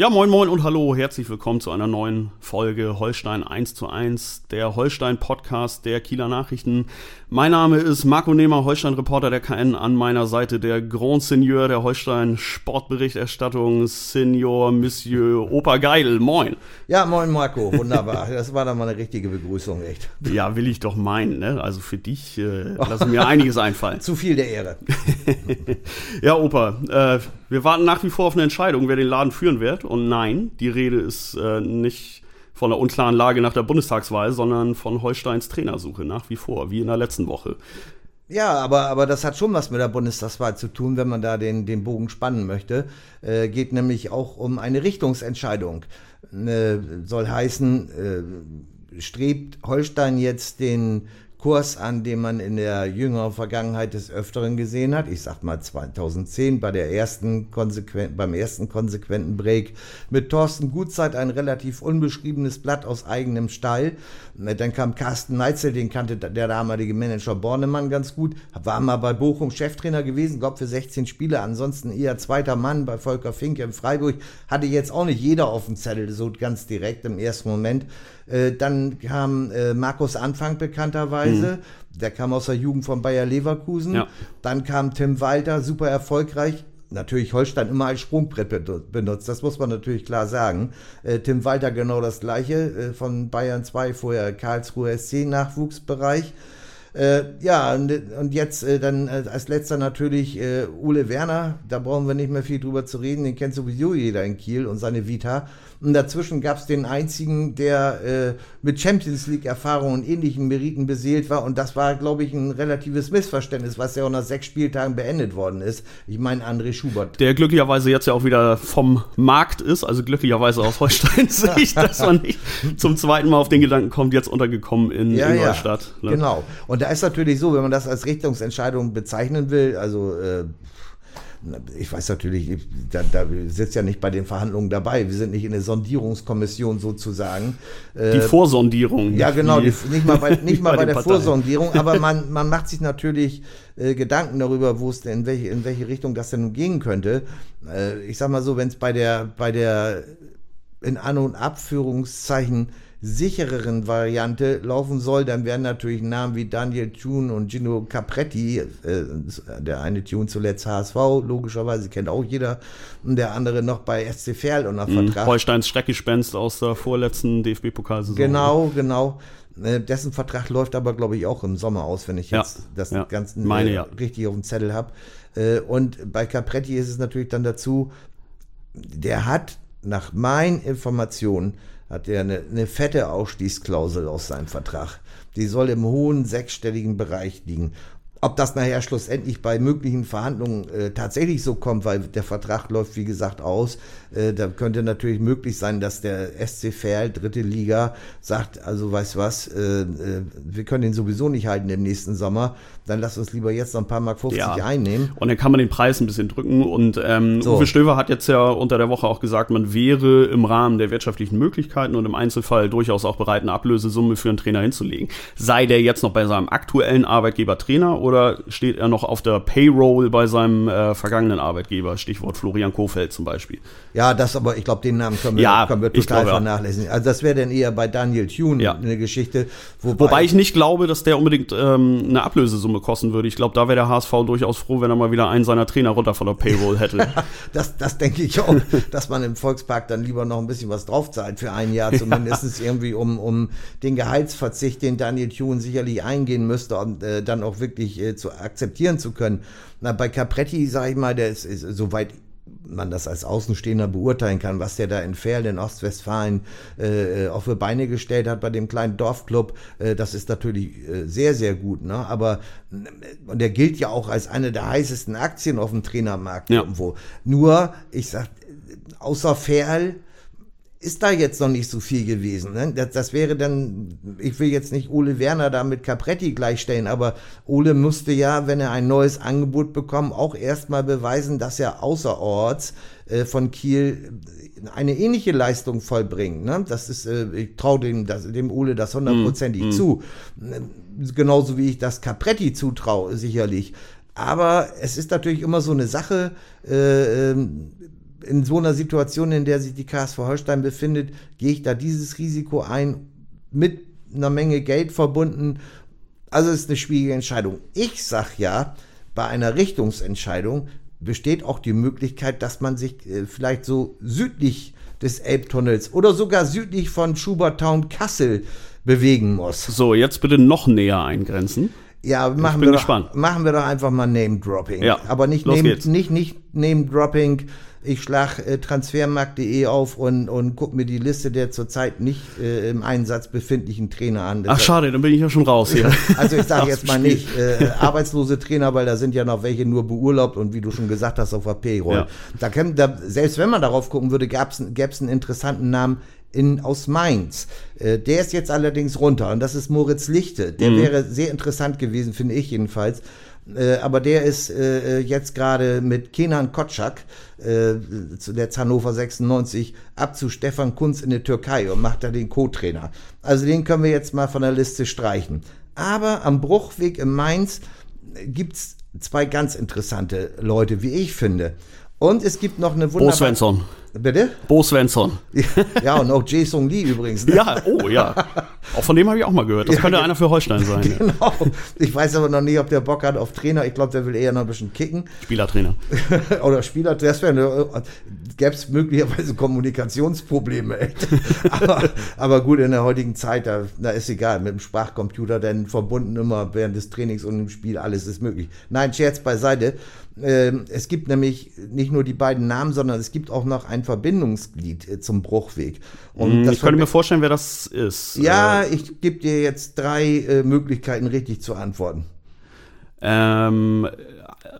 Ja, moin moin und hallo, herzlich willkommen zu einer neuen Folge Holstein 1 zu 1, der Holstein Podcast der Kieler Nachrichten. Mein Name ist Marco Nehmer, Holstein Reporter der KN, an meiner Seite der Grand Seigneur der Holstein Sportberichterstattung, Senior Monsieur Opa Geidel, moin. Ja, moin Marco, wunderbar, das war dann mal eine richtige Begrüßung, echt. Ja, will ich doch meinen, ne? also für dich äh, lass mir einiges einfallen. Zu viel der Ehre. ja, Opa, äh, wir warten nach wie vor auf eine Entscheidung, wer den Laden führen wird. Und nein, die Rede ist äh, nicht von der unklaren Lage nach der Bundestagswahl, sondern von Holsteins Trainersuche nach wie vor, wie in der letzten Woche. Ja, aber, aber das hat schon was mit der Bundestagswahl zu tun, wenn man da den, den Bogen spannen möchte. Äh, geht nämlich auch um eine Richtungsentscheidung. Äh, soll heißen, äh, strebt Holstein jetzt den Kurs an, den man in der jüngeren Vergangenheit des Öfteren gesehen hat. Ich sag mal 2010 bei der ersten konsequent, beim ersten konsequenten Break mit Thorsten Gutzeit ein relativ unbeschriebenes Blatt aus eigenem Stall. Dann kam Carsten Neitzel, den kannte der damalige Manager Bornemann ganz gut. War mal bei Bochum Cheftrainer gewesen, glaube für 16 Spiele. Ansonsten eher zweiter Mann bei Volker Finke in Freiburg. Hatte jetzt auch nicht jeder auf dem Zettel, so ganz direkt im ersten Moment. Äh, dann kam äh, Markus Anfang bekannterweise. Mhm. Der kam aus der Jugend von Bayer Leverkusen. Ja. Dann kam Tim Walter, super erfolgreich natürlich Holstein immer als Sprungbrett benutzt, das muss man natürlich klar sagen. Äh, Tim Walter genau das gleiche, äh, von Bayern 2, vorher Karlsruhe SC Nachwuchsbereich. Äh, ja, und, und jetzt äh, dann äh, als letzter natürlich Ule Werner, da brauchen wir nicht mehr viel drüber zu reden, den kennt sowieso jeder in Kiel und seine Vita. Und dazwischen gab es den einzigen, der äh, mit Champions League-Erfahrung und ähnlichen Meriten beseelt war. Und das war, glaube ich, ein relatives Missverständnis, was ja auch nach sechs Spieltagen beendet worden ist. Ich meine, André Schubert. Der glücklicherweise jetzt ja auch wieder vom Markt ist, also glücklicherweise aus Holsteins Sicht, dass man nicht zum zweiten Mal auf den Gedanken kommt, jetzt untergekommen in, ja, in Neustadt. Ja, ne? Genau. Und da ist natürlich so, wenn man das als Richtungsentscheidung bezeichnen will, also äh, ich weiß natürlich, da, da sitzt ja nicht bei den Verhandlungen dabei. Wir sind nicht in der Sondierungskommission sozusagen. Die äh, Vorsondierung. Ja, genau, die, nicht mal bei, nicht mal bei, bei der Parteien. Vorsondierung, aber man, man macht sich natürlich äh, Gedanken darüber, wo es denn, in welche, in welche Richtung das denn gehen könnte. Äh, ich sag mal so, wenn es bei der, bei der in An- und Abführungszeichen sichereren Variante laufen soll, dann werden natürlich Namen wie Daniel Thune und Gino Capretti, äh, der eine Tune zuletzt HSV, logischerweise kennt auch jeder, und der andere noch bei SC Verl unter mhm. Vertrag. Holsteins Schreckgespenst aus der vorletzten DFB-Pokalsaison. Genau, genau. Äh, dessen Vertrag läuft aber, glaube ich, auch im Sommer aus, wenn ich jetzt ja, das ja, Ganze meine, ja. richtig auf dem Zettel habe. Äh, und bei Capretti ist es natürlich dann dazu, der hat nach meinen Informationen hat er eine, eine fette Ausstießklausel aus seinem Vertrag. Die soll im hohen sechsstelligen Bereich liegen. Ob das nachher schlussendlich bei möglichen Verhandlungen äh, tatsächlich so kommt, weil der Vertrag läuft, wie gesagt, aus, äh, da könnte natürlich möglich sein, dass der SC Verl, dritte Liga, sagt, also weißt was, äh, äh, wir können den sowieso nicht halten im nächsten Sommer, dann lass uns lieber jetzt noch ein paar Mark 50 ja. einnehmen. Und dann kann man den Preis ein bisschen drücken. Und ähm, so. Uwe Stöver hat jetzt ja unter der Woche auch gesagt, man wäre im Rahmen der wirtschaftlichen Möglichkeiten und im Einzelfall durchaus auch bereit, eine Ablösesumme für einen Trainer hinzulegen. Sei der jetzt noch bei seinem aktuellen Arbeitgeber Trainer oder steht er noch auf der Payroll bei seinem äh, vergangenen Arbeitgeber? Stichwort Florian Kofeld zum Beispiel. Ja, das aber, ich glaube, den Namen können wir, ja, können wir total glaube, vernachlässigen. Also das wäre dann eher bei Daniel Thune ja. eine Geschichte. Wobei, wobei ich nicht glaube, dass der unbedingt ähm, eine Ablösesumme kosten würde. Ich glaube, da wäre der HSV durchaus froh, wenn er mal wieder einen seiner Trainer runter von der Payroll hätte. das das denke ich auch, dass man im Volkspark dann lieber noch ein bisschen was draufzahlt für ein Jahr, zumindest ja. irgendwie, um, um den Gehaltsverzicht, den Daniel Thune sicherlich eingehen müsste, und äh, dann auch wirklich äh, zu akzeptieren zu können. Na, bei Capretti, sage ich mal, der ist, ist soweit man das als Außenstehender beurteilen kann, was der da in Ferl in Ostwestfalen äh, äh, auf die Beine gestellt hat bei dem kleinen Dorfclub, äh, das ist natürlich äh, sehr, sehr gut. Ne? Aber äh, und der gilt ja auch als eine der heißesten Aktien auf dem Trainermarkt ja. irgendwo. Nur, ich sag, außer Ferl ist da jetzt noch nicht so viel gewesen. Ne? Das, das, wäre dann, ich will jetzt nicht Ole Werner da mit Capretti gleichstellen, aber Ole musste ja, wenn er ein neues Angebot bekommt, auch erstmal beweisen, dass er außerorts äh, von Kiel eine ähnliche Leistung vollbringt. Ne? Das ist, äh, ich traue dem, dem Ole das hundertprozentig mm, zu. Mm. Genauso wie ich das Capretti zutraue, sicherlich. Aber es ist natürlich immer so eine Sache, äh, ähm, in so einer Situation, in der sich die KSV Holstein befindet, gehe ich da dieses Risiko ein, mit einer Menge Geld verbunden. Also es ist eine schwierige Entscheidung. Ich sage ja, bei einer Richtungsentscheidung besteht auch die Möglichkeit, dass man sich äh, vielleicht so südlich des Elbtunnels oder sogar südlich von Schubertown Kassel bewegen muss. So, jetzt bitte noch näher eingrenzen. Ja, machen, wir doch, machen wir doch einfach mal Name-Dropping. Ja, Aber nicht, name, nicht, nicht Name-Dropping ich schlage äh, transfermarkt.de auf und, und gucke mir die Liste der zurzeit nicht äh, im Einsatz befindlichen Trainer an. Das Ach schade, dann bin ich ja schon raus hier. also ich sage jetzt mal nicht äh, arbeitslose Trainer, weil da sind ja noch welche nur beurlaubt und wie du schon gesagt hast, auf der Payroll. Ja. Da, kann, da selbst wenn man darauf gucken würde, gäbe es einen interessanten Namen in, aus Mainz. Äh, der ist jetzt allerdings runter und das ist Moritz Lichte. Der mhm. wäre sehr interessant gewesen, finde ich jedenfalls. Äh, aber der ist äh, jetzt gerade mit Kenan Kotschak, äh, der Hannover 96, ab zu Stefan Kunz in der Türkei und macht da den Co-Trainer. Also den können wir jetzt mal von der Liste streichen. Aber am Bruchweg in Mainz gibt's zwei ganz interessante Leute, wie ich finde. Und es gibt noch eine wunderbare... Bo Svensson. Bitte? Bo Svensson. Ja, und auch Jason Lee übrigens. Ne? Ja, oh ja. Auch von dem habe ich auch mal gehört. Das ja, könnte einer für Holstein sein. Genau. Ich weiß aber noch nicht, ob der Bock hat auf Trainer. Ich glaube, der will eher noch ein bisschen kicken. Spielertrainer. Oder Spieler. Das wäre gäbe es möglicherweise Kommunikationsprobleme. aber, aber, gut, in der heutigen Zeit, da, da ist egal. Mit dem Sprachcomputer, denn verbunden immer während des Trainings und im Spiel, alles ist möglich. Nein, Scherz beiseite. Ähm, es gibt nämlich nicht nur die beiden Namen, sondern es gibt auch noch ein Verbindungsglied äh, zum Bruchweg. Und mm, ich könnte mir vorstellen, wer das ist. Ja, äh, ich gebe dir jetzt drei äh, Möglichkeiten, richtig zu antworten. Ähm,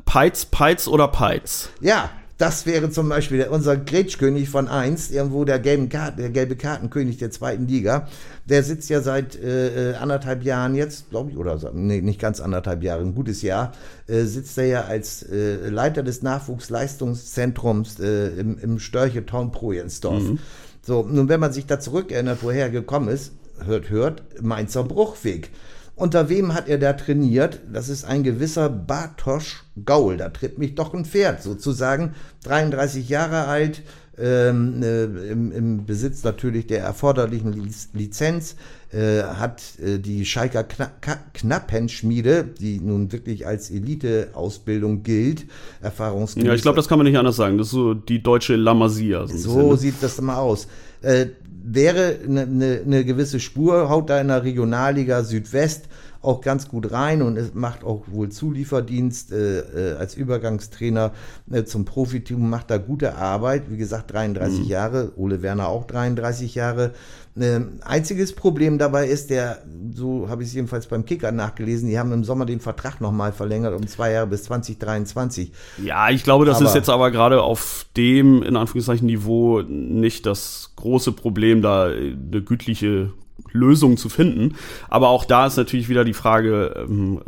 Peitz, Peitz oder Peitz? Ja, das wäre zum Beispiel unser Gretschkönig von 1, irgendwo der, gelben Karte, der gelbe Kartenkönig der zweiten Liga. Der sitzt ja seit äh, äh anderthalb Jahren jetzt, glaube ich, oder nee, nicht ganz anderthalb Jahre, ein gutes Jahr, äh, sitzt er ja als äh, Leiter des Nachwuchsleistungszentrums äh, im, im Störche Town Projensdorf. Mhm. So, nun, wenn man sich da zurückerinnert, woher er gekommen ist, hört, hört, Mainzer Bruchweg. Unter wem hat er da trainiert? Das ist ein gewisser Bartosch Gaul. Da tritt mich doch ein Pferd, sozusagen. 33 Jahre alt, ähm, äh, im, im, Besitz natürlich der erforderlichen Lizenz, äh, hat äh, die Schalker Kna Knappenschmiede, die nun wirklich als Elite-Ausbildung gilt, erfahrungsgemäß. Ja, ich glaube, das kann man nicht anders sagen. Das ist so die deutsche La Masia. So, so ne? sieht das mal aus. Äh, wäre eine, eine, eine gewisse Spur, haut da in der Regionalliga Südwest auch ganz gut rein und es macht auch wohl Zulieferdienst äh, äh, als Übergangstrainer äh, zum Profitum, macht da gute Arbeit. Wie gesagt, 33 mhm. Jahre, Ole Werner auch 33 Jahre. Ähm, einziges Problem dabei ist, der, so habe ich es jedenfalls beim Kicker nachgelesen, die haben im Sommer den Vertrag nochmal verlängert um zwei Jahre bis 2023. Ja, ich glaube, das aber, ist jetzt aber gerade auf dem, in Anführungszeichen, Niveau nicht das große Problem, da eine gütliche Lösung zu finden. Aber auch da ist natürlich wieder die Frage, ähm,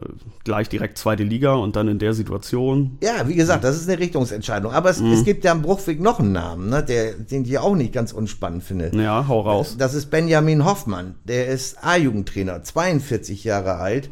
gleich direkt zweite Liga und dann in der Situation. Ja, wie gesagt, das ist eine Richtungsentscheidung. Aber es, mhm. es gibt ja am Bruchweg noch einen Namen, ne, der, den ich auch nicht ganz unspannend finde. Ja, hau raus. Das ist Benjamin Hoffmann. Der ist A-Jugendtrainer, 42 Jahre alt.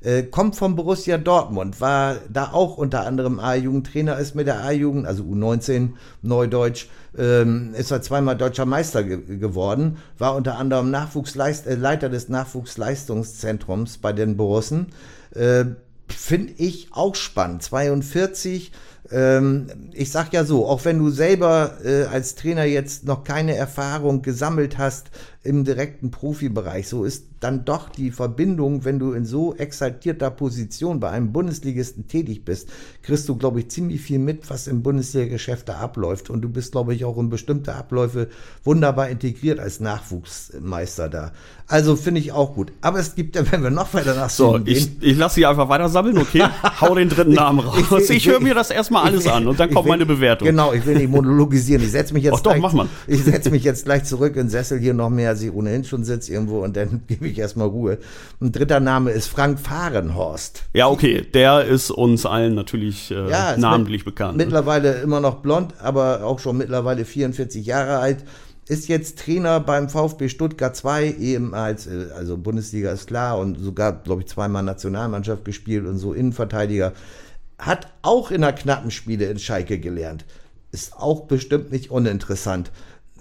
Äh, kommt vom Borussia Dortmund, war da auch unter anderem A-Jugendtrainer, ist mit der A-Jugend, also U19 Neudeutsch, ähm, ist er zweimal deutscher Meister ge geworden, war unter anderem Nachwuchsleist äh, Leiter des Nachwuchsleistungszentrums bei den Borussen. Äh, Finde ich auch spannend. 42 ähm, ich sag ja so, auch wenn du selber äh, als Trainer jetzt noch keine Erfahrung gesammelt hast im direkten Profibereich, so ist dann doch die Verbindung, wenn du in so exaltierter Position bei einem Bundesligisten tätig bist, kriegst du, glaube ich, ziemlich viel mit, was im Bundesliga-Geschäft da abläuft. Und du bist, glaube ich, auch in bestimmte Abläufe wunderbar integriert als Nachwuchsmeister da. Also finde ich auch gut. Aber es gibt, wenn wir noch weiter nach so, ich, ich lasse sie einfach weiter sammeln, okay? Hau den dritten Namen raus. Ich, ich, ich höre mir das erstmal mal alles an und dann kommt will, meine Bewertung. Genau, ich will nicht monologisieren. Ich setze mich jetzt Ach doch, mach mal. Ich setze mich jetzt gleich zurück in den Sessel hier noch mehr, als ich ohnehin schon sitze irgendwo und dann gebe ich erstmal Ruhe. Ein dritter Name ist Frank Fahrenhorst. Ja, okay, der ist uns allen natürlich äh, ja, namentlich mit, bekannt. Ne? Mittlerweile immer noch blond, aber auch schon mittlerweile 44 Jahre alt ist jetzt Trainer beim VfB Stuttgart 2, ehemals, äh, also Bundesliga ist klar und sogar, glaube ich, zweimal Nationalmannschaft gespielt und so Innenverteidiger. Hat auch in der knappen Spiele in Schalke gelernt. Ist auch bestimmt nicht uninteressant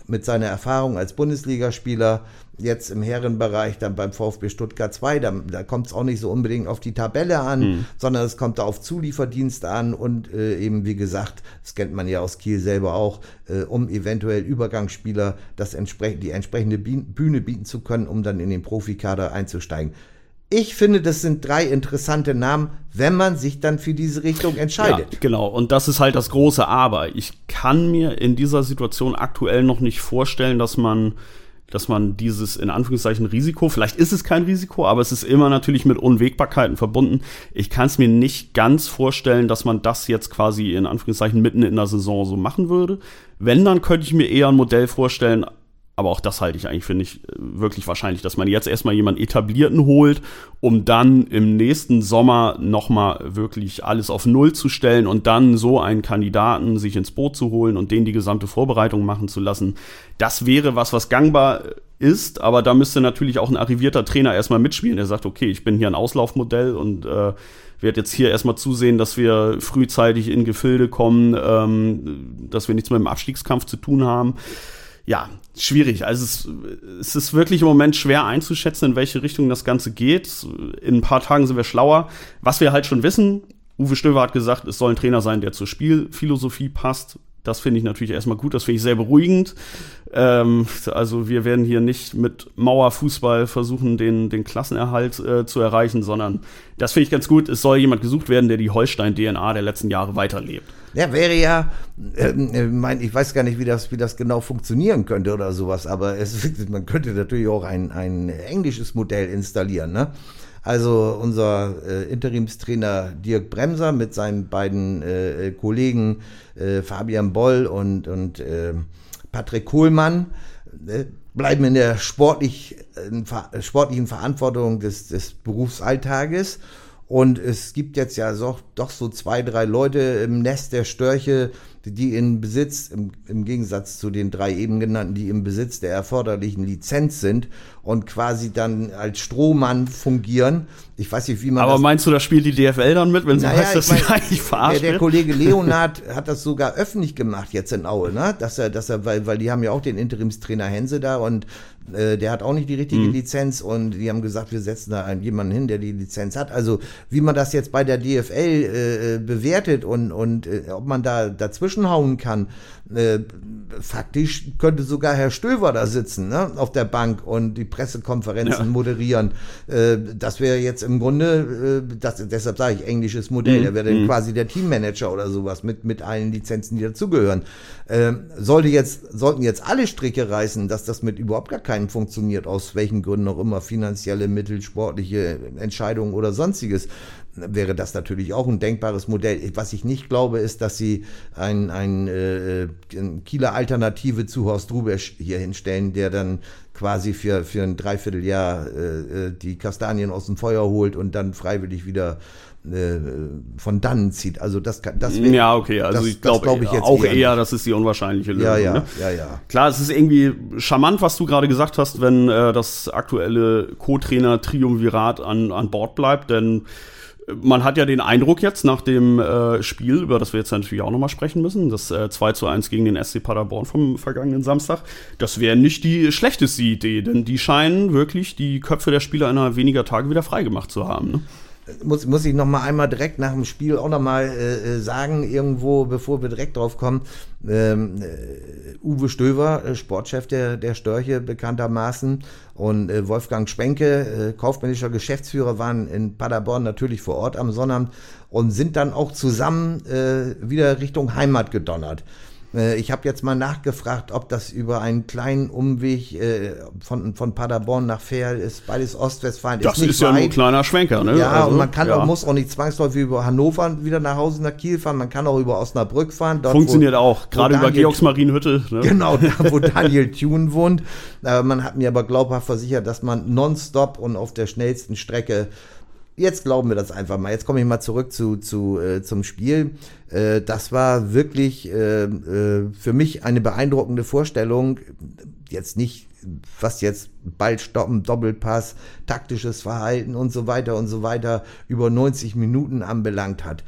mit seiner Erfahrung als Bundesligaspieler, jetzt im Herrenbereich dann beim VfB Stuttgart 2, da, da kommt es auch nicht so unbedingt auf die Tabelle an, mhm. sondern es kommt da auf Zulieferdienst an und äh, eben, wie gesagt, das kennt man ja aus Kiel selber auch, äh, um eventuell Übergangsspieler das entsprech die entsprechende Bühne bieten zu können, um dann in den Profikader einzusteigen. Ich finde, das sind drei interessante Namen, wenn man sich dann für diese Richtung entscheidet. Ja, genau. Und das ist halt das große Aber. Ich kann mir in dieser Situation aktuell noch nicht vorstellen, dass man, dass man dieses in Anführungszeichen Risiko, vielleicht ist es kein Risiko, aber es ist immer natürlich mit Unwägbarkeiten verbunden. Ich kann es mir nicht ganz vorstellen, dass man das jetzt quasi in Anführungszeichen mitten in der Saison so machen würde. Wenn, dann könnte ich mir eher ein Modell vorstellen, aber auch das halte ich eigentlich, finde ich, wirklich wahrscheinlich, dass man jetzt erstmal jemanden etablierten holt, um dann im nächsten Sommer nochmal wirklich alles auf Null zu stellen und dann so einen Kandidaten sich ins Boot zu holen und den die gesamte Vorbereitung machen zu lassen. Das wäre was, was gangbar ist, aber da müsste natürlich auch ein arrivierter Trainer erstmal mitspielen, der sagt, okay, ich bin hier ein Auslaufmodell und äh, werde jetzt hier erstmal zusehen, dass wir frühzeitig in Gefilde kommen, ähm, dass wir nichts mit dem Abstiegskampf zu tun haben ja, schwierig. Also es, es, ist wirklich im Moment schwer einzuschätzen, in welche Richtung das Ganze geht. In ein paar Tagen sind wir schlauer. Was wir halt schon wissen, Uwe Stöver hat gesagt, es soll ein Trainer sein, der zur Spielphilosophie passt. Das finde ich natürlich erstmal gut, das finde ich sehr beruhigend. Ähm, also wir werden hier nicht mit Mauerfußball versuchen, den, den Klassenerhalt äh, zu erreichen, sondern das finde ich ganz gut. Es soll jemand gesucht werden, der die Holstein-DNA der letzten Jahre weiterlebt. Ja, wäre ja, äh, mein, ich weiß gar nicht, wie das, wie das genau funktionieren könnte oder sowas, aber es, man könnte natürlich auch ein, ein englisches Modell installieren, ne? Also unser äh, Interimstrainer Dirk Bremser mit seinen beiden äh, Kollegen äh, Fabian Boll und, und äh, Patrick Kohlmann äh, bleiben in der sportlich, äh, sportlichen Verantwortung des, des Berufsalltages. Und es gibt jetzt ja so, doch so zwei, drei Leute im Nest der Störche, die in Besitz, im, im, Gegensatz zu den drei eben genannten, die im Besitz der erforderlichen Lizenz sind und quasi dann als Strohmann fungieren. Ich weiß nicht, wie man. Aber meinst du, da spielt die DFL dann mit, wenn sie naja, heißt, dass sie eigentlich verarscht der, der Kollege Leonard hat das sogar öffentlich gemacht jetzt in Aue, ne? Dass er, dass er, weil, weil die haben ja auch den Interimstrainer Hense da und äh, der hat auch nicht die richtige mhm. Lizenz und die haben gesagt, wir setzen da einen, jemanden hin, der die Lizenz hat. Also wie man das jetzt bei der DFL äh, äh, bewertet und, und äh, ob man da dazwischen hauen kann, äh, faktisch könnte sogar Herr Stöver da sitzen, ne, auf der Bank und die Pressekonferenzen ja. moderieren. Äh, das wäre jetzt im Grunde, äh, das, deshalb sage ich englisches Modell, mhm. er wäre dann mhm. quasi der Teammanager oder sowas mit, mit allen Lizenzen, die dazugehören. Äh, sollte jetzt, sollten jetzt alle Stricke reißen, dass das mit überhaupt gar keinem funktioniert, aus welchen Gründen auch immer, finanzielle Mittel, sportliche Entscheidungen oder sonstiges, wäre das natürlich auch ein denkbares Modell. Was ich nicht glaube, ist, dass sie ein, ein, äh, Kieler Alternative zu Horst Rubesch hier hinstellen, der dann quasi für, für ein Dreivierteljahr äh, äh die Kastanien aus dem Feuer holt und dann freiwillig wieder äh, von dannen zieht. Also das kann das wär, Ja, okay, also das, ich glaube glaub ich auch eher, eher, das ist die unwahrscheinliche Lösung. Ja, ja, ne? ja, ja. Klar, es ist irgendwie charmant, was du gerade gesagt hast, wenn äh, das aktuelle Co-Trainer Triumvirat an, an Bord bleibt, denn man hat ja den Eindruck jetzt nach dem äh, Spiel, über das wir jetzt natürlich auch nochmal sprechen müssen, das äh, 2 zu 1 gegen den SC Paderborn vom vergangenen Samstag, das wäre nicht die schlechteste Idee, denn die scheinen wirklich die Köpfe der Spieler innerhalb weniger Tage wieder freigemacht zu haben. Ne? Muss, muss ich noch mal einmal direkt nach dem Spiel auch noch mal äh, äh, sagen, irgendwo, bevor wir direkt drauf kommen, ähm, äh, Uwe Stöver, äh, Sportchef der, der Störche bekanntermaßen und äh, Wolfgang Schwenke, äh, kaufmännischer Geschäftsführer, waren in Paderborn natürlich vor Ort am Sonnabend und sind dann auch zusammen äh, wieder Richtung Heimat gedonnert. Äh, ich habe jetzt mal nachgefragt, ob das über einen kleinen Umweg äh, von, von Paderborn nach Ferl ist. Beides Ostwestfalen. Das ist, ist ja nur ein kleiner Schwenker, ne? Ja, also, und man kann ja. auch, muss auch nicht zwangsläufig über Hannover wieder nach Hause nach Kiel fahren. Man kann auch über Osnabrück fahren. Dort, Funktioniert wo, auch, gerade über Georgsmarienhütte. Ne? Genau, da, wo Daniel Thune wohnt. Äh, man hat mir aber glaubhaft versichert, dass man nonstop und auf der schnellsten Strecke jetzt glauben wir das einfach mal. Jetzt komme ich mal zurück zu, zu, äh, zum Spiel. Äh, das war wirklich äh, äh, für mich eine beeindruckende Vorstellung. Jetzt nicht, was jetzt Ball stoppen, Doppelpass, taktisches Verhalten und so weiter und so weiter über 90 Minuten anbelangt hat.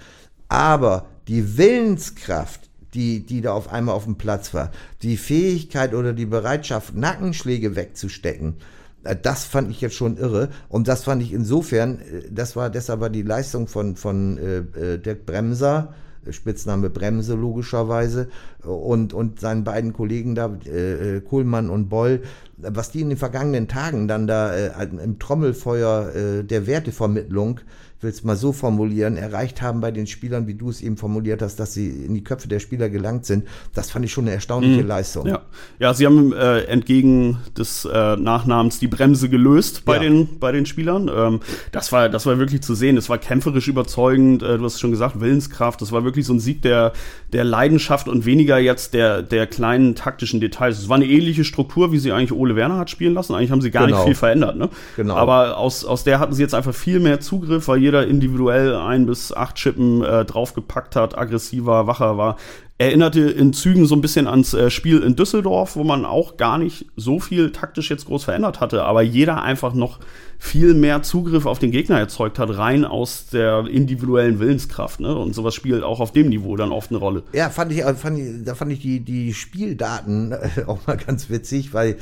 Aber die Willenskraft, die, die da auf einmal auf dem Platz war, die Fähigkeit oder die Bereitschaft, Nackenschläge wegzustecken, das fand ich jetzt schon irre. Und das fand ich insofern, äh, das war, deshalb war die Leistung von, von äh, Dirk Bremser, Spitzname Bremse logischerweise, und, und seinen beiden Kollegen da, äh, Kohlmann und Boll, was die in den vergangenen Tagen dann da äh, im Trommelfeuer äh, der Wertevermittlung will es mal so formulieren, erreicht haben bei den Spielern, wie du es eben formuliert hast, dass sie in die Köpfe der Spieler gelangt sind. Das fand ich schon eine erstaunliche mhm. Leistung. Ja. ja, sie haben äh, entgegen des äh, Nachnamens die Bremse gelöst bei, ja. den, bei den Spielern. Ähm, das, war, das war wirklich zu sehen. Das war kämpferisch überzeugend. Äh, du hast schon gesagt, Willenskraft. Das war wirklich so ein Sieg der, der Leidenschaft und weniger jetzt der, der kleinen taktischen Details. Es war eine ähnliche Struktur, wie sie eigentlich Ole Werner hat spielen lassen. Eigentlich haben sie gar genau. nicht viel verändert. Ne? Genau. Aber aus, aus der hatten sie jetzt einfach viel mehr Zugriff, weil jeder individuell ein bis acht Chippen äh, draufgepackt hat, aggressiver, wacher war. Erinnerte in Zügen so ein bisschen ans äh, Spiel in Düsseldorf, wo man auch gar nicht so viel taktisch jetzt groß verändert hatte, aber jeder einfach noch viel mehr Zugriff auf den Gegner erzeugt hat, rein aus der individuellen Willenskraft. Ne? Und sowas spielt auch auf dem Niveau dann oft eine Rolle. Ja, fand ich, fand ich da fand ich die, die Spieldaten auch mal ganz witzig, weil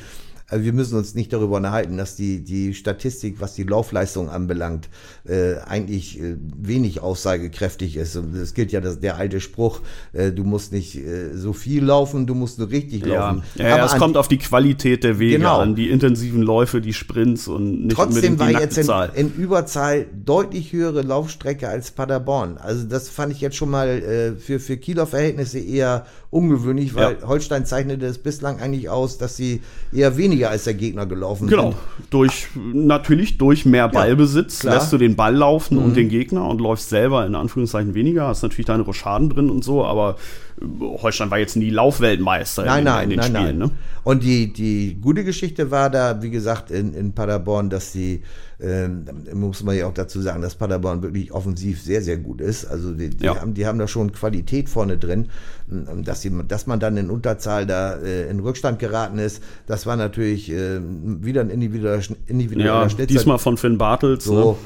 also wir müssen uns nicht darüber unterhalten, dass die, die Statistik, was die Laufleistung anbelangt, äh, eigentlich äh, wenig aussagekräftig ist. Und es gilt ja das, der alte Spruch, äh, du musst nicht äh, so viel laufen, du musst nur richtig laufen. Ja, ja, es kommt auf die Qualität der Wege genau. an, die intensiven Läufe, die Sprints und nicht Trotzdem war jetzt in, in, Überzahl deutlich höhere Laufstrecke als Paderborn. Also das fand ich jetzt schon mal äh, für, für Kieler Verhältnisse eher ungewöhnlich, weil ja. Holstein zeichnete es bislang eigentlich aus, dass sie eher weniger als der Gegner gelaufen genau. sind. Genau, durch, natürlich durch mehr Ballbesitz ja, lässt du den Ball laufen mhm. und den Gegner und läufst selber in Anführungszeichen weniger, hast natürlich deine Rochaden drin und so, aber Holstein war jetzt nie Laufweltmeister nein, in, nein, in den nein, Spielen. Nein. Ne? Und die, die gute Geschichte war da, wie gesagt, in, in Paderborn, dass die, ähm, muss man ja auch dazu sagen, dass Paderborn wirklich offensiv sehr, sehr gut ist. Also die, die, ja. haben, die haben da schon Qualität vorne drin. Dass, die, dass man dann in Unterzahl da äh, in Rückstand geraten ist, das war natürlich äh, wieder ein individueller, individueller ja, Schnitzer. Diesmal von Finn Bartels. So. Ne?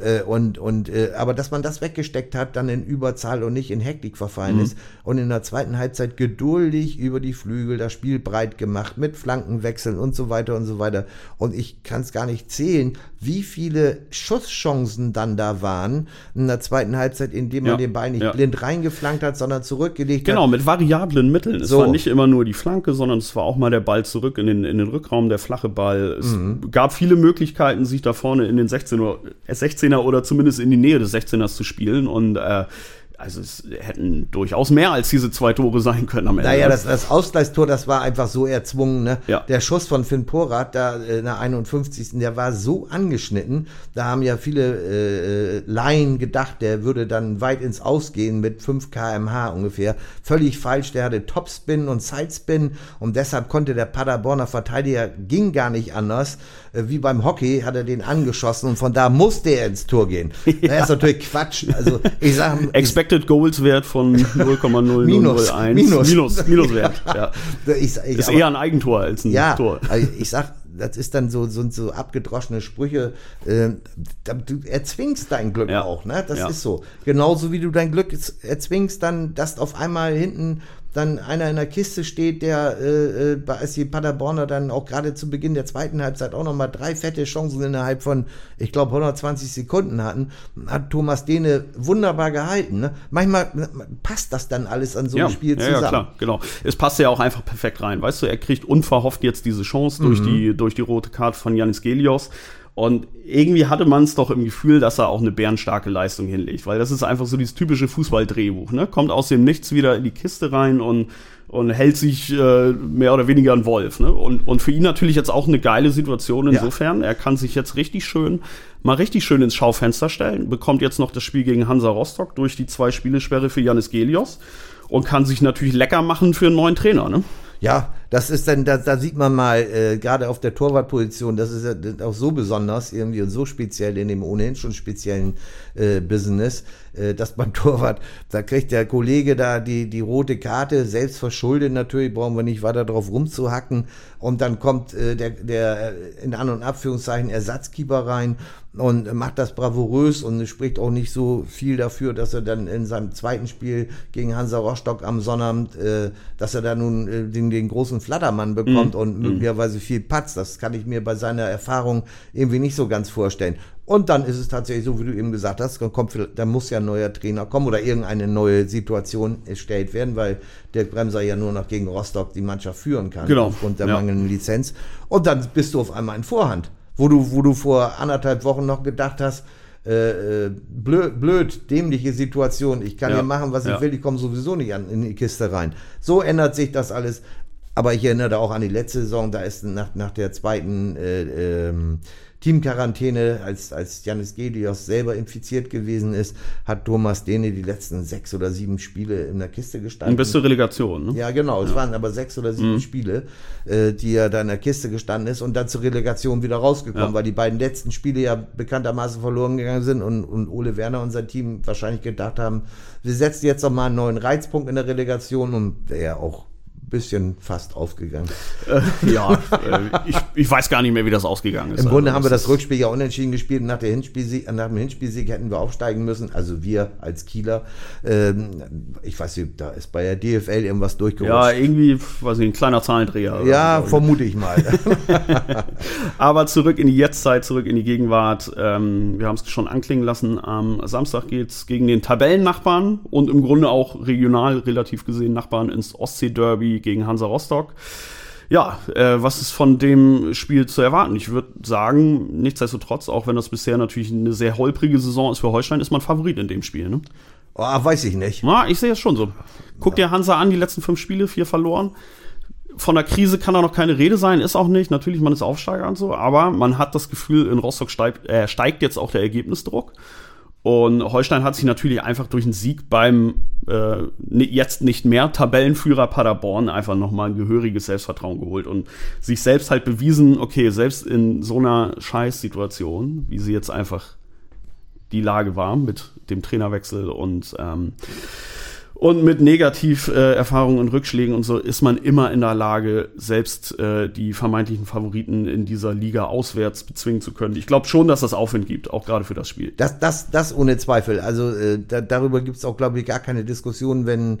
Äh, und, und, äh, aber dass man das weggesteckt hat, dann in Überzahl und nicht in Hektik verfallen mhm. ist und in der zweiten Halbzeit geduldig über die Flügel das Spiel breit gemacht mit Flankenwechseln und so weiter und so weiter. Und ich kann es gar nicht zählen, wie viele Schusschancen dann da waren in der zweiten Halbzeit, indem man ja, den Ball nicht ja. blind reingeflankt hat, sondern zurückgelegt genau, hat. Genau, mit variablen Mitteln. Es so. war nicht immer nur die Flanke, sondern es war auch mal der Ball zurück in den, in den Rückraum, der flache Ball. Es mhm. gab viele Möglichkeiten, sich da vorne in den 16 er 16er oder zumindest in die Nähe des 16ers zu spielen und äh, also es hätten durchaus mehr als diese zwei Tore sein können am Ende. Naja, das, das Ausgleichstor, das war einfach so erzwungen. Ne? Ja. Der Schuss von Finn Porat, da in der 51. der war so angeschnitten. Da haben ja viele äh, Laien gedacht, der würde dann weit ins Ausgehen mit 5 kmh ungefähr. Völlig falsch. Der hatte Topspin und Sidespin und deshalb konnte der Paderborner Verteidiger, ging gar nicht anders. Äh, wie beim Hockey hat er den angeschossen und von da musste er ins Tor gehen. Ja. Das ist natürlich Quatsch. Also ich sage Expected Goals Wert von 0,0001. minus, minus. minus. Minuswert. Ja. Ich, ich, ist aber, eher ein Eigentor als ein ja, Tor. Also ich sag, das ist dann so, so, so abgedroschene Sprüche. Äh, du erzwingst dein Glück ja. auch, ne? Das ja. ist so. Genauso wie du dein Glück erzwingst, dann, dass auf einmal hinten dann einer in der Kiste steht, der, äh, äh als die Paderborner dann auch gerade zu Beginn der zweiten Halbzeit auch nochmal drei fette Chancen innerhalb von, ich glaube, 120 Sekunden hatten, hat Thomas Dehne wunderbar gehalten. Ne? Manchmal passt das dann alles an so einem ja, Spiel zusammen. Ja, klar, genau. Es passt ja auch einfach perfekt rein. Weißt du, er kriegt unverhofft jetzt diese Chance durch, mhm. die, durch die rote Karte von Janis Gelios. Und irgendwie hatte man es doch im Gefühl, dass er auch eine bärenstarke Leistung hinlegt, weil das ist einfach so dieses typische Fußballdrehbuch, ne? Kommt aus dem Nichts wieder in die Kiste rein und und hält sich äh, mehr oder weniger ein Wolf. Ne? Und, und für ihn natürlich jetzt auch eine geile Situation insofern. Ja. Er kann sich jetzt richtig schön, mal richtig schön ins Schaufenster stellen, bekommt jetzt noch das Spiel gegen Hansa Rostock durch die zwei Spielesperre für Janis Gelios und kann sich natürlich lecker machen für einen neuen Trainer. Ne? Ja, das ist dann, da, da sieht man mal, äh, gerade auf der Torwartposition, das ist ja auch so besonders irgendwie und so speziell in dem ohnehin schon speziellen äh, Business, äh, dass beim Torwart, da kriegt der Kollege da die, die rote Karte, selbst verschuldet natürlich, brauchen wir nicht weiter drauf rumzuhacken. Und dann kommt äh, der, der äh, in An- und Abführungszeichen Ersatzkeeper rein und macht das bravourös und spricht auch nicht so viel dafür, dass er dann in seinem zweiten Spiel gegen Hansa Rostock am Sonnabend, äh, dass er da nun äh, den, den großen Flattermann bekommt mm. und möglicherweise viel Patz. Das kann ich mir bei seiner Erfahrung irgendwie nicht so ganz vorstellen. Und dann ist es tatsächlich so, wie du eben gesagt hast, dann, kommt, dann muss ja ein neuer Trainer kommen oder irgendeine neue Situation erstellt werden, weil der Bremser ja nur noch gegen Rostock die Mannschaft führen kann, genau. aufgrund der ja. mangelnden Lizenz. Und dann bist du auf einmal in Vorhand, wo du, wo du vor anderthalb Wochen noch gedacht hast, äh, äh blöd, blöd, dämliche Situation, ich kann ja, hier machen, was ja. ich will, ich komme sowieso nicht an, in die Kiste rein. So ändert sich das alles. Aber ich erinnere auch an die letzte Saison, da ist nach, nach der zweiten äh, ähm, Teamquarantäne, als, als Janis Gelios selber infiziert gewesen ist, hat Thomas Dehne die letzten sechs oder sieben Spiele in der Kiste gestanden. Bis zur Relegation, ne? Ja, genau. Ja. Es waren aber sechs oder sieben mhm. Spiele, äh, die er da in der Kiste gestanden ist und dann zur Relegation wieder rausgekommen, ja. weil die beiden letzten Spiele ja bekanntermaßen verloren gegangen sind und, und Ole Werner und sein Team wahrscheinlich gedacht haben, wir setzen jetzt noch mal einen neuen Reizpunkt in der Relegation und wäre ja auch bisschen fast aufgegangen. Äh, ja, äh, ich, ich, weiß gar nicht mehr, wie das ausgegangen ist. Im Grunde also, haben wir das Rückspiel ja unentschieden gespielt. Nach, der Hinspielsieg, nach dem Hinspielsieg hätten wir aufsteigen müssen, also wir als Kieler. Ähm, ich weiß nicht, da ist bei der DFL irgendwas durchgerutscht. Ja, irgendwie, weiß ich, ein kleiner Zahlendreher. Ja, so. vermute ich mal. Aber zurück in die Jetztzeit, zurück in die Gegenwart. Ähm, wir haben es schon anklingen lassen. Am Samstag geht es gegen den Tabellennachbarn und im Grunde auch regional relativ gesehen Nachbarn ins Ostsee-Derby gegen Hansa Rostock. Ja, äh, was ist von dem Spiel zu erwarten? Ich würde sagen, nichtsdestotrotz, auch wenn das bisher natürlich eine sehr holprige Saison ist für Holstein, ist man Favorit in dem Spiel. Ne? Oh, weiß ich nicht. Na, ich sehe es schon so. Guck dir Hansa an, die letzten fünf Spiele, vier verloren. Von der Krise kann da noch keine Rede sein, ist auch nicht. Natürlich, man ist Aufsteiger und so, aber man hat das Gefühl, in Rostock steigt, äh, steigt jetzt auch der Ergebnisdruck. Und Holstein hat sich natürlich einfach durch einen Sieg beim äh, jetzt nicht mehr Tabellenführer Paderborn einfach nochmal ein gehöriges Selbstvertrauen geholt und sich selbst halt bewiesen, okay, selbst in so einer Scheißsituation, wie sie jetzt einfach die Lage war mit dem Trainerwechsel und ähm, und mit Negativerfahrungen äh, und Rückschlägen und so ist man immer in der Lage, selbst äh, die vermeintlichen Favoriten in dieser Liga auswärts bezwingen zu können. Ich glaube schon, dass das Aufwind gibt, auch gerade für das Spiel. Das, das, das ohne Zweifel. Also äh, da, darüber gibt es auch, glaube ich, gar keine Diskussion, wenn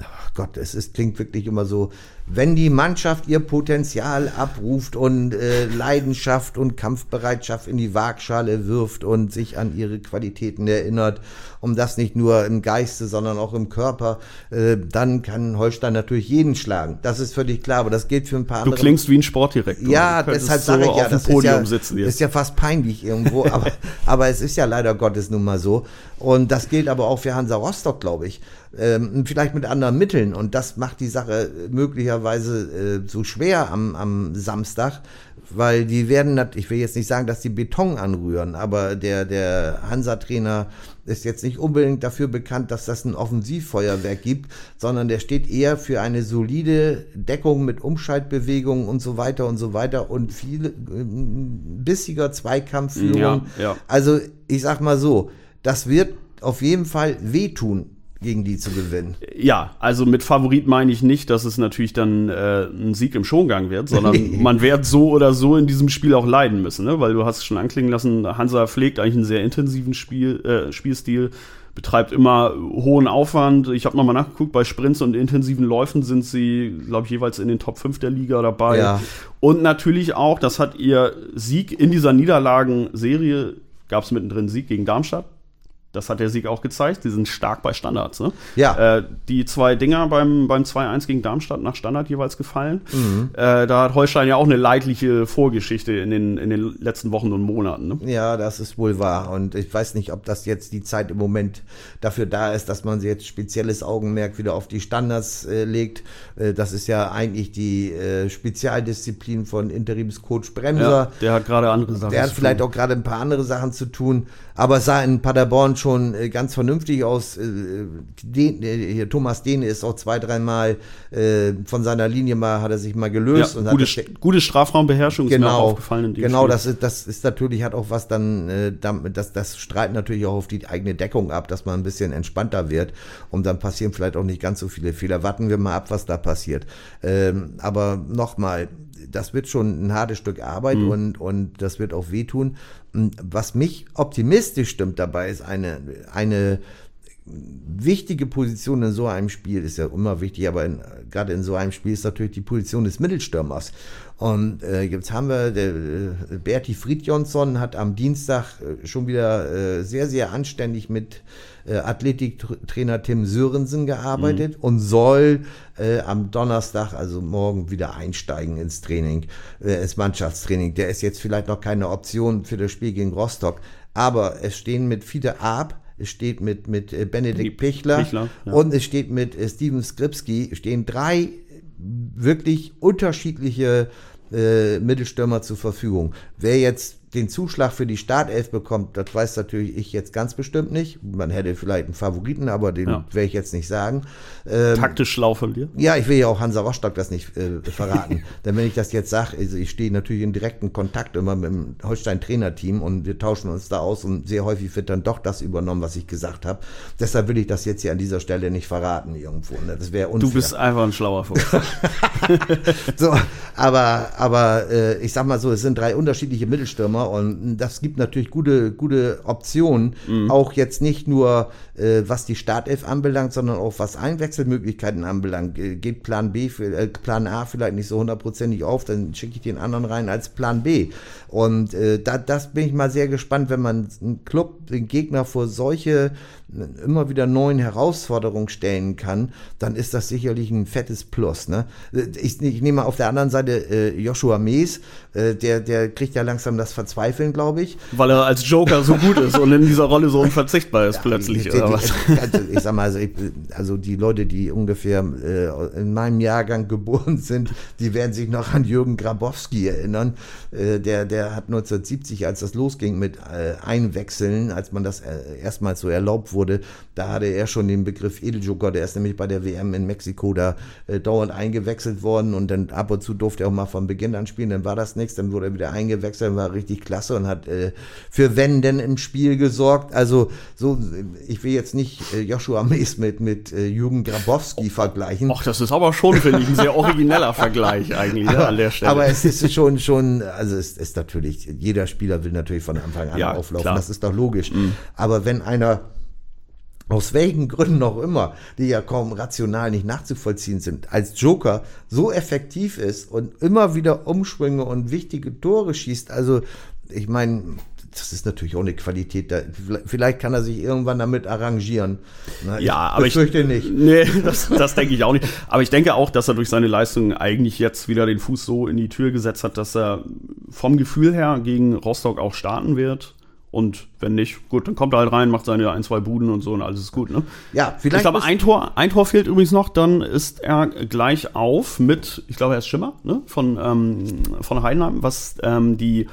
Ach Gott, es ist, klingt wirklich immer so, wenn die Mannschaft ihr Potenzial abruft und äh, Leidenschaft und Kampfbereitschaft in die Waagschale wirft und sich an ihre Qualitäten erinnert, um das nicht nur im Geiste, sondern auch im Körper, äh, dann kann Holstein natürlich jeden schlagen. Das ist völlig klar, aber das gilt für ein paar andere. Du klingst wie ein Sportdirektor. Ja, deshalb sage so ich ja, das ist ja, ist ja, fast peinlich irgendwo, aber, aber es ist ja leider Gottes nun mal so. Und das gilt aber auch für Hansa Rostock, glaube ich. Ähm, vielleicht mit anderen Mitteln. Und das macht die Sache möglicherweise äh, so schwer am, am Samstag, weil die werden, ich will jetzt nicht sagen, dass die Beton anrühren, aber der, der Hansa-Trainer ist jetzt nicht unbedingt dafür bekannt, dass das ein Offensivfeuerwerk gibt, sondern der steht eher für eine solide Deckung mit Umschaltbewegungen und so weiter und so weiter und viel äh, bissiger Zweikampfführung. Ja, ja. Also ich sag mal so, das wird auf jeden Fall wehtun gegen die zu gewinnen. Ja, also mit Favorit meine ich nicht, dass es natürlich dann äh, ein Sieg im Schongang wird, sondern man wird so oder so in diesem Spiel auch leiden müssen, ne? weil du hast schon anklingen lassen, Hansa pflegt eigentlich einen sehr intensiven Spiel, äh, Spielstil, betreibt immer hohen Aufwand. Ich habe nochmal nachgeguckt, bei Sprints und intensiven Läufen sind sie, glaube ich, jeweils in den Top 5 der Liga dabei. Ja. Und natürlich auch, das hat ihr Sieg in dieser Niederlagenserie, gab es mittendrin Sieg gegen Darmstadt Das hat der Sieg auch gezeigt. Die sind stark bei Standards. Ne? Ja. Äh, die zwei Dinger beim, beim 2-1 gegen Darmstadt nach Standard jeweils gefallen. Mhm. Äh, da hat Holstein ja auch eine leidliche Vorgeschichte in den, in den letzten Wochen und Monaten. Ne? Ja, das ist wohl wahr. Und ich weiß nicht, ob das jetzt die Zeit im Moment dafür da ist, dass man jetzt spezielles Augenmerk wieder auf die Standards äh, legt. Äh, das ist ja eigentlich die äh, Spezialdisziplin von Interimscoach Bremser. Ja, der hat gerade andere Sachen. Der hat vielleicht auch gerade ein paar andere Sachen zu tun. Aber es sah in Paderborn schon äh, ganz vernünftig aus. Äh, äh, hier, Thomas Dehne ist auch zwei, dreimal von seiner Linie mal, hat er sich mal gelöst. Ja, und gute, gute Strafraumbeherrschung genau, ist mir auch aufgefallen. In dem genau, das ist, das ist natürlich, hat auch was dann, das, das strahlt natürlich auch auf die eigene Deckung ab, dass man ein bisschen entspannter wird. Und dann passieren vielleicht auch nicht ganz so viele Fehler. Warten wir mal ab, was da passiert. Ähm, aber nochmal, das wird schon ein hartes Stück Arbeit mhm. und, und das wird auch wehtun. Was mich optimistisch stimmt dabei, ist eine, eine wichtige Position in so einem Spiel, ist ja immer wichtig, aber in, gerade in so einem Spiel ist natürlich die Position des Mittelstürmers. Und äh, jetzt haben wir, der, äh, Berti Fridjonsson hat am Dienstag äh, schon wieder äh, sehr, sehr anständig mit äh, Athletiktrainer Tim Sörensen gearbeitet mhm. und soll äh, am Donnerstag, also morgen, wieder einsteigen ins Training, äh, ins Mannschaftstraining. Der ist jetzt vielleicht noch keine Option für das Spiel gegen Rostock, aber es stehen mit Fiete Ab, es steht mit, mit äh, Benedikt Pichler, Pichler ja. und es steht mit äh, Steven Skripski, stehen drei wirklich unterschiedliche äh, Mittelstürmer zur Verfügung. Wer jetzt den Zuschlag für die Startelf bekommt, das weiß natürlich ich jetzt ganz bestimmt nicht. Man hätte vielleicht einen Favoriten, aber den ja. werde ich jetzt nicht sagen. Ähm, Taktisch schlau von dir? Ja, ich will ja auch Hansa Rostock das nicht äh, verraten. Denn wenn ich das jetzt sage, also ich stehe natürlich in direkten Kontakt immer mit dem Holstein-Trainerteam und wir tauschen uns da aus und sehr häufig wird dann doch das übernommen, was ich gesagt habe. Deshalb will ich das jetzt hier an dieser Stelle nicht verraten irgendwo. Ne? Das wäre unfair. Du bist einfach ein schlauer Fuchs. so, aber, aber äh, ich sag mal so, es sind drei unterschiedliche Mittelstürmer Und das gibt natürlich gute, gute Optionen, mhm. auch jetzt nicht nur äh, was die Startelf anbelangt, sondern auch was Einwechselmöglichkeiten anbelangt. Äh, geht Plan B, für, äh, Plan A vielleicht nicht so hundertprozentig auf, dann schicke ich den anderen rein als Plan B. Und äh, da, das bin ich mal sehr gespannt, wenn man einen Club, den Gegner vor solche immer wieder neuen Herausforderungen stellen kann, dann ist das sicherlich ein fettes Plus. Ne? Ich, ich nehme auf der anderen Seite äh, Joshua Mees, äh, der, der kriegt ja langsam das Verzweifeln, glaube ich. Weil er als Joker so gut ist und in dieser Rolle so unverzichtbar ist ja, plötzlich. Die, die, also, ich sag mal, also, ich, also, die Leute, die ungefähr äh, in meinem Jahrgang geboren sind, die werden sich noch an Jürgen Grabowski erinnern. Äh, der, der hat 1970, als das losging mit äh, Einwechseln, als man das äh, erstmals so erlaubt wurde, da hatte er schon den Begriff Edeljoker, der ist nämlich bei der WM in Mexiko da äh, dauernd eingewechselt worden und dann ab und zu durfte er auch mal von Beginn an spielen, dann war das nichts, dann wurde er wieder eingewechselt, war richtig klasse und hat äh, für Wenden im Spiel gesorgt. Also so, ich will jetzt nicht äh, Joshua Mees mit, mit äh, Jürgen Grabowski vergleichen. Ach, das ist aber schon, finde ich, ein sehr origineller Vergleich eigentlich ne, aber, an der Stelle. Aber es ist schon, schon, also es ist natürlich, jeder Spieler will natürlich von Anfang an ja, auflaufen, klar. das ist doch logisch. Mhm. Aber wenn einer aus welchen Gründen auch immer, die ja kaum rational nicht nachzuvollziehen sind, als Joker so effektiv ist und immer wieder Umschwünge und wichtige Tore schießt. Also, ich meine, das ist natürlich auch eine Qualität. Da, vielleicht kann er sich irgendwann damit arrangieren. Na, ja, aber ich fürchte nicht. Nee, das, das denke ich auch nicht. Aber ich denke auch, dass er durch seine Leistung eigentlich jetzt wieder den Fuß so in die Tür gesetzt hat, dass er vom Gefühl her gegen Rostock auch starten wird. Und wenn nicht, gut, dann kommt er halt rein, macht seine ein, zwei Buden und so und alles ist gut, ne? Ja, vielleicht. Ich glaube, ein Tor, ein Tor fehlt übrigens noch, dann ist er gleich auf mit, ich glaube, er ist Schimmer, ne? Von, ähm, von Heidenheim, was ähm, die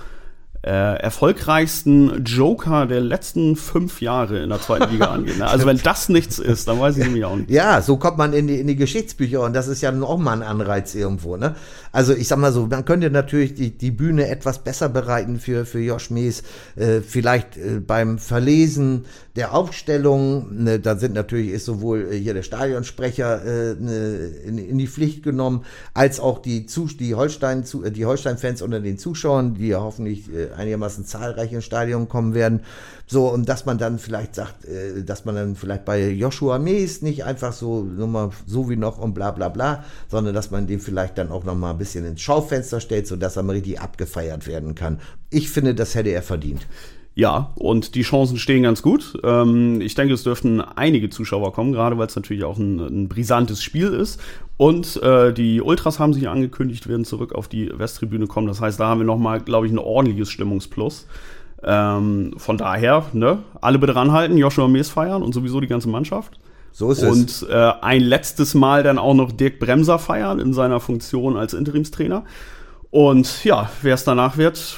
äh, erfolgreichsten Joker der letzten fünf Jahre in der zweiten Liga angeht. Ne? Also wenn das nichts ist, dann weiß ich nämlich auch nicht. Ja, so kommt man in die, in die Geschichtsbücher und das ist ja auch mal ein Anreiz irgendwo. Ne? Also ich sag mal so, man könnte natürlich die, die Bühne etwas besser bereiten für, für Josh Mees, äh, vielleicht äh, beim Verlesen der Aufstellung, ne, da sind natürlich ist sowohl äh, hier der Stadionsprecher äh, ne, in, in, die Pflicht genommen, als auch die, die Holstein, äh, die Holstein-Fans unter den Zuschauern, die ja hoffentlich einigermaßen zahlreich ins Stadion kommen werden. So, und dass man dann vielleicht sagt, äh, dass man dann vielleicht bei Joshua Mees nicht einfach so, nur mal so wie noch und bla bla bla, sondern dass man den vielleicht dann auch noch mal ein bisschen ins Schaufenster stellt, sodass er mal richtig abgefeiert werden kann. Ich finde, das hätte er verdient. Ja, und die Chancen stehen ganz gut. Ähm, ich denke, es dürften einige Zuschauer kommen, gerade weil es natürlich auch ein, ein, brisantes Spiel ist. Und äh, die Ultras haben sich angekündigt, werden zurück auf die Westtribüne kommen. Das heißt, da haben wir nochmal, glaube ich, ein ordentliches Stimmungsplus. Ähm, von daher, ne, alle bitte ranhalten, Joshua Mees feiern und sowieso die ganze Mannschaft. So ist und, es. Und äh, ein letztes Mal dann auch noch Dirk Bremser feiern in seiner Funktion als Interimstrainer. Und ja, wer es danach wird,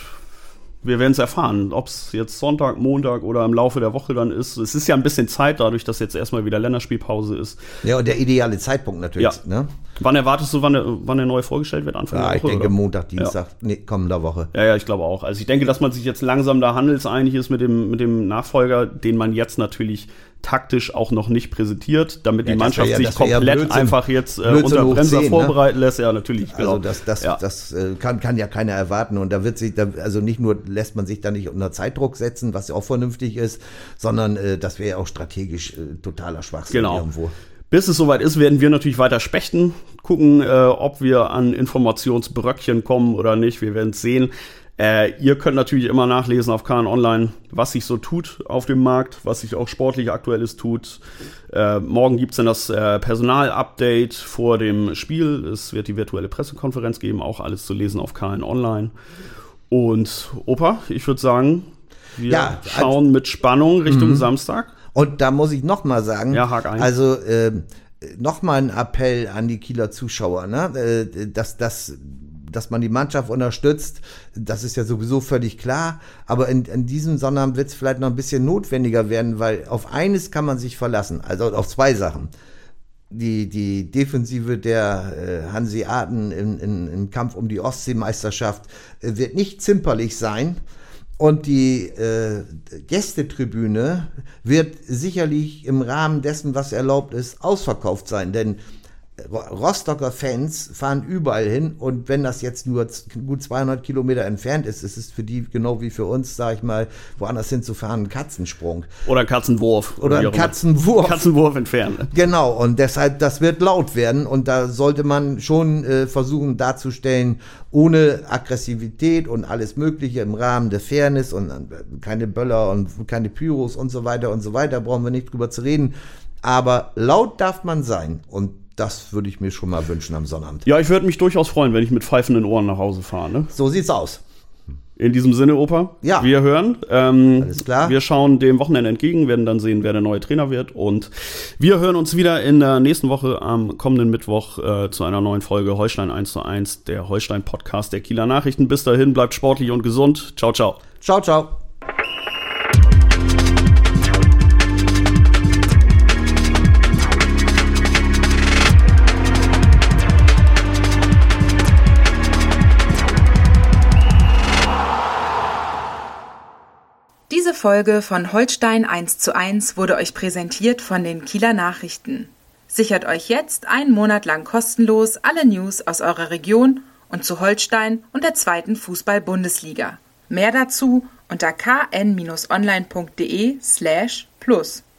wir werden es erfahren, ob es jetzt Sonntag, Montag oder im Laufe der Woche dann ist. Es ist ja ein bisschen Zeit, dadurch, dass jetzt erstmal wieder Länderspielpause ist. Ja, und der ideale Zeitpunkt natürlich. Ja. Ne? Wann erwartest du, wann der, wann der neu vorgestellt wird? Anfang ja, der Woche? Ich denke oder? Montag, Dienstag, ja. nee, kommender Woche. Ja, ja, ich glaube auch. Also ich denke, dass man sich jetzt langsam da handelseinig ist mit dem, mit dem Nachfolger, den man jetzt natürlich taktisch auch noch nicht präsentiert, damit ja, die Mannschaft ja, sich komplett ja einfach jetzt äh, unter Bremser 10, ne? vorbereiten ne? lässt. Ja, natürlich. Also genau. das, das, das äh, kann, kann ja keiner erwarten. Und da wird sich, da, also nicht nur lässt man sich da nicht unter Zeitdruck setzen, was ja auch vernünftig ist, sondern äh, das wäre ja auch strategisch äh, totaler Schwachsinn genau. irgendwo. Bis es soweit ist, werden wir natürlich weiter spechten, gucken, äh, ob wir an Informationsbröckchen kommen oder nicht. Wir werden es sehen. Äh, ihr könnt natürlich immer nachlesen auf KN Online, was sich so tut auf dem Markt, was sich auch sportlich aktuelles tut. Äh, morgen gibt's dann das äh, Personal-Update vor dem Spiel. Es wird die virtuelle Pressekonferenz geben, auch alles zu lesen auf KN Online. Und Opa, ich würde sagen, wir ja, schauen mit Spannung Richtung mhm. Samstag. Und da muss ich noch mal sagen, ja, hak ein. also äh, noch mal ein Appell an die Kieler Zuschauer, ne? Äh, dass das dass man die Mannschaft unterstützt, das ist ja sowieso völlig klar. Aber in, in diesem Sonnabend wird es vielleicht noch ein bisschen notwendiger werden, weil auf eines kann man sich verlassen, also auf zwei Sachen. Die, die Defensive der äh, Hanseaten im, im, im Kampf um die Ostseemeisterschaft äh, wird nicht zimperlich sein. Und die äh, Gästetribüne wird sicherlich im Rahmen dessen, was erlaubt ist, ausverkauft sein. Denn Rostocker Fans fahren überall hin und wenn das jetzt nur gut 200 Kilometer entfernt ist, ist es für die genau wie für uns, sag ich mal, woanders hinzufahren, ein Katzensprung. Oder Katzenwurf. Oder, oder ein Katzenwurf. Katzenwurf entfernen. Genau, und deshalb, das wird laut werden und da sollte man schon äh, versuchen darzustellen, ohne Aggressivität und alles Mögliche im Rahmen der Fairness und äh, keine Böller und keine Pyros und so weiter und so weiter, brauchen wir nicht drüber zu reden. Aber laut darf man sein und das würde ich mir schon mal wünschen am Sonnabend. Ja, ich würde mich durchaus freuen, wenn ich mit pfeifenden Ohren nach Hause fahre. Ne? So sieht's aus. In diesem Sinne, Opa, ja. wir hören. Ähm, Alles klar. Wir schauen dem Wochenende entgegen, werden dann sehen, wer der neue Trainer wird. Und wir hören uns wieder in der nächsten Woche am kommenden Mittwoch äh, zu einer neuen Folge Holstein 1 zu 1, der Holstein-Podcast der Kieler Nachrichten. Bis dahin, bleibt sportlich und gesund. Ciao, ciao. Ciao, ciao. Folge von Holstein 1 zu 1 wurde euch präsentiert von den Kieler Nachrichten. Sichert euch jetzt einen Monat lang kostenlos alle News aus eurer Region und zu Holstein und der zweiten Fußball-Bundesliga. Mehr dazu unter kn-online.de slash plus.